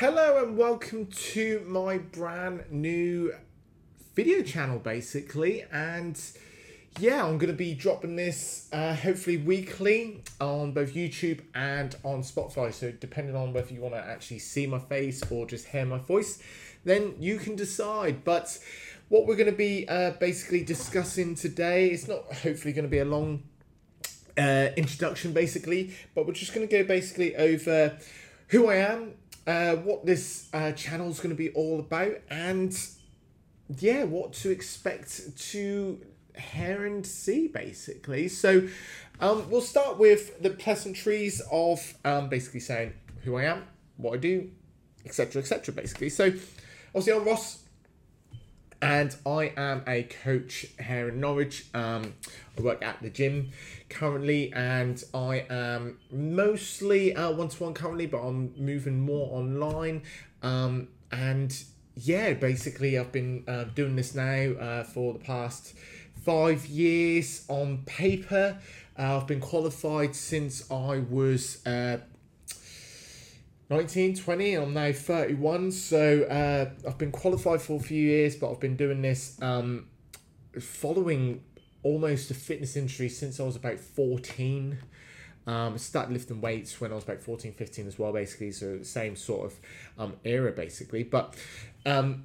Hello and welcome to my brand new video channel basically. And yeah I'm going to be dropping this uh, hopefully weekly on both YouTube and on Spotify. So depending on whether you want to actually see my face or just hear my voice then you can decide. But what we're going to be uh, basically discussing today it's not hopefully going to be a long uh, introduction basically but we're just going to go basically over who I am uh, what this uh, channel is going to be all about, and yeah, what to expect to hear and see basically. So, um, we'll start with the pleasantries of um, basically saying who I am, what I do, etc., etc. Basically, so obviously I'm Ross and I am a coach here in Norwich. Um, I work at the gym currently, and I am mostly one to one currently, but I'm moving more online. Um, and yeah, basically, I've been uh, doing this now uh, for the past five years on paper. Uh, I've been qualified since I was uh, 19, 20, I'm now 31. So uh, I've been qualified for a few years, but I've been doing this um, following almost the fitness industry since I was about 14. Um, started lifting weights when I was about 14, 15 as well, basically. So same sort of um, era, basically. But um,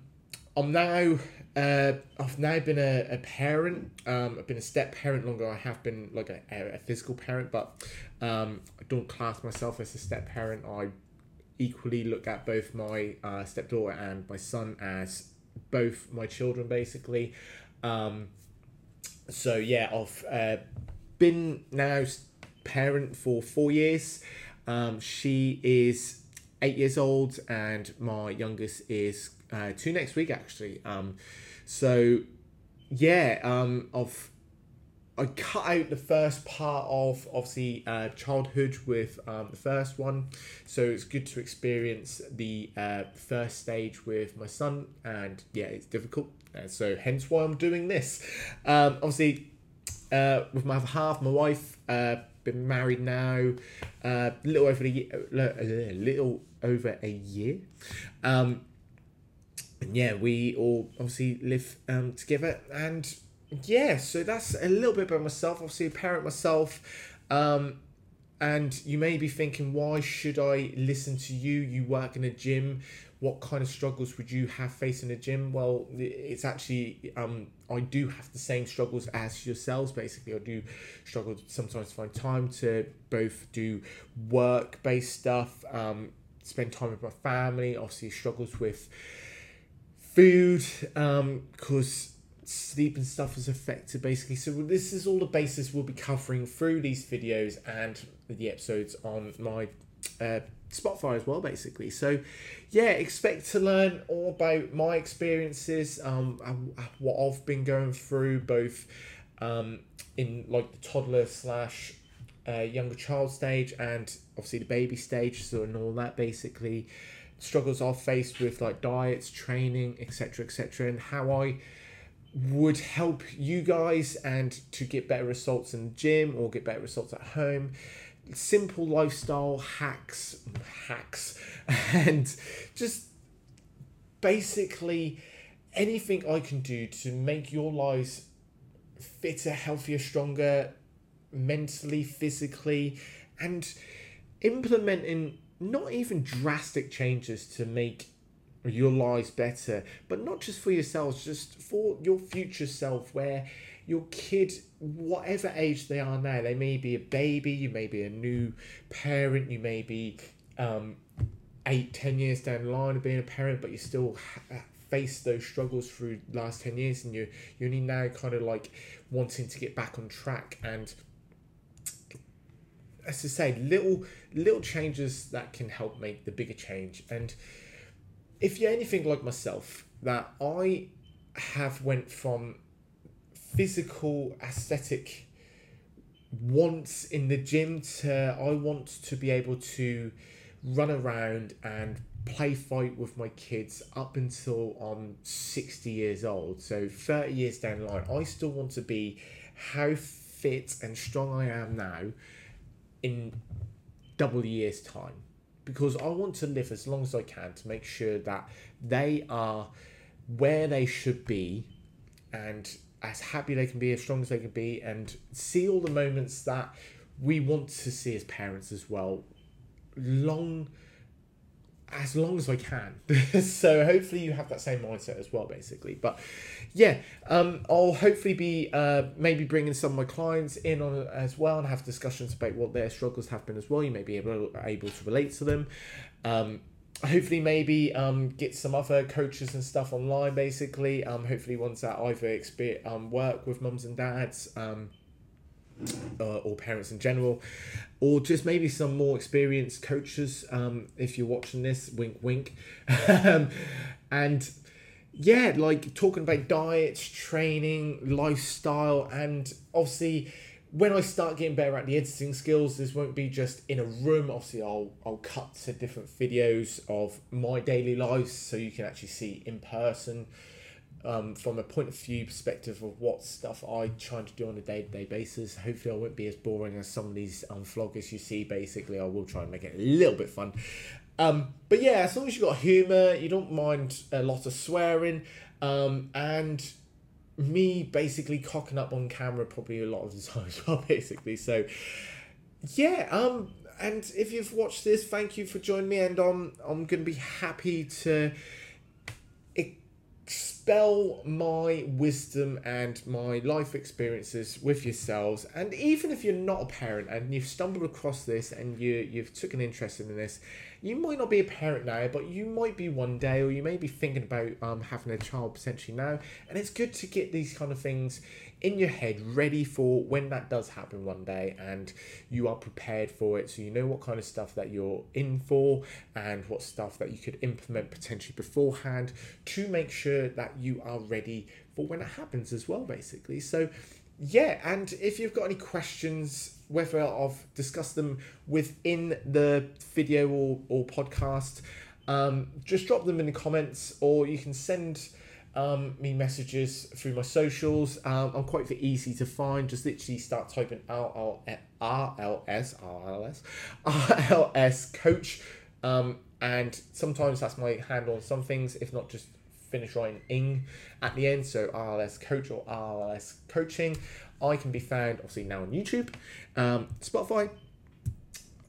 I'm now, uh, I've now been a, a parent. Um, I've been a step parent longer. I have been like a, a physical parent, but um, I don't class myself as a step parent. I equally look at both my uh, stepdaughter and my son as both my children basically. Um, so yeah i've uh, been now parent for four years. Um, she is eight years old and my youngest is uh, two next week actually. Um, so yeah um, i've I cut out the first part of obviously uh, childhood with um, the first one, so it's good to experience the uh, first stage with my son, and yeah, it's difficult, and so hence why I'm doing this. Um, obviously, uh, with my other half, my wife, uh, been married now, uh, little over a year, a little over a year. Um, and yeah, we all obviously live um, together and yeah, so that's a little bit about myself. Obviously, a parent myself. Um, and you may be thinking, why should I listen to you? You work in a gym. What kind of struggles would you have facing a gym? Well, it's actually, um, I do have the same struggles as yourselves. Basically, I do struggle sometimes to find time to both do work based stuff, um, spend time with my family. Obviously, struggles with food because um, sleep and stuff is affected basically. So this is all the basis we'll be covering through these videos and the episodes on my uh, spotify as well basically. So yeah expect to learn all about my experiences um what i've been going through both um in like the toddler slash uh, younger child stage and obviously the baby stage so and all that basically. Struggles i've faced with like diets training etc etc and how i would help you guys and to get better results in the gym or get better results at home. Simple lifestyle hacks hacks and just basically anything i can do to make your lives fitter healthier stronger mentally physically and implementing not even drastic changes to make your lives better, but not just for yourselves, just for your future self, where your kid, whatever age they are now, they may be a baby, you may be a new parent, you may be um, eight, ten years down the line of being a parent, but you still ha- face those struggles through last 10 years and you you only now kind of like wanting to get back on track. And as I say little little changes that can help make the bigger change. And if you're anything like myself, that I have went from physical aesthetic wants in the gym to I want to be able to run around and play fight with my kids up until I'm 60 years old. So 30 years down the line, I still want to be how fit and strong I am now in double years time because I want to live as long as I can to make sure that they are where they should be and as happy they can be, as strong as they can be, and see all the moments that we want to see as parents as well. Long as long as I can. so hopefully you have that same mindset as well, basically. But yeah, um, I'll hopefully be uh, maybe bringing some of my clients in on as well and have discussions about what their struggles have been as well. You may be able able to relate to them. Um, hopefully maybe um, get some other coaches and stuff online basically um, hopefully ones that either experience, um, work with mums and dads um, uh, or parents in general or just maybe some more experienced coaches um, if you're watching this wink wink um, and yeah like talking about diets training lifestyle and obviously when I start getting better at the editing skills, this won't be just in a room. Obviously, I'll I'll cut to different videos of my daily life so you can actually see in person, um, from a point of view perspective of what stuff I try to do on a day to day basis. Hopefully, I won't be as boring as some of these um, vloggers you see. Basically, I will try and make it a little bit fun. Um, but yeah, as long as you've got humour, you don't mind a lot of swearing, um, and me basically cocking up on camera probably a lot of the time as well, basically. So, yeah, um, and if you've watched this, thank you for joining me, and um, I'm gonna be happy to expel my wisdom and my life experiences with yourselves. And even if you're not a parent and you've stumbled across this and you you've took an interest in this you might not be a parent now, but you might be one day, or you may be thinking about um, having a child potentially now. And it's good to get these kind of things in your head ready for when that does happen one day and you are prepared for it so you know what kind of stuff that you're in for and what stuff that you could implement potentially beforehand to make sure you are ready for when it happens as well basically so yeah and if you've got any questions whether I've discussed them within the video or, or podcast, um, just drop them in the comments or you can send um, me messages through my socials. Um, I'm quite easy to find. Just literally start typing RLS, RLS, RLS, RLS coach. Um, and sometimes that's my handle on some things, if not just finish writing ing at the end. So RLS coach or RLS coaching. I can be found obviously now on YouTube, um, Spotify,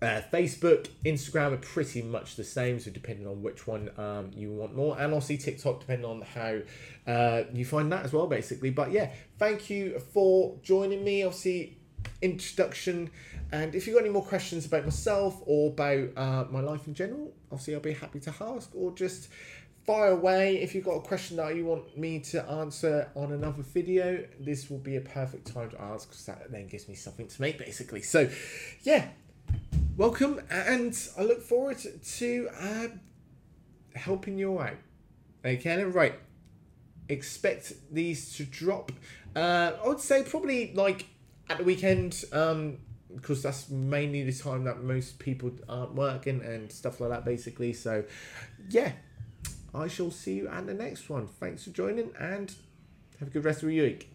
uh, Facebook, Instagram are pretty much the same, so depending on which one um, you want more, and obviously TikTok, depending on how uh, you find that as well, basically. But yeah, thank you for joining me. Obviously, introduction, and if you've got any more questions about myself or about uh, my life in general, obviously I'll be happy to ask, or just fire away. If you've got a question that you want me to answer on another video this will be a perfect time to ask because that then gives me something to make basically. So yeah. Welcome and i look forward to uh, helping you out. Okay right expect these to drop. Uh, i would say probably like at the weekend um because that's mainly the time that most people aren't working and stuff like that basically. So yeah I shall see you at the next one. Thanks for joining and have a good rest of your week.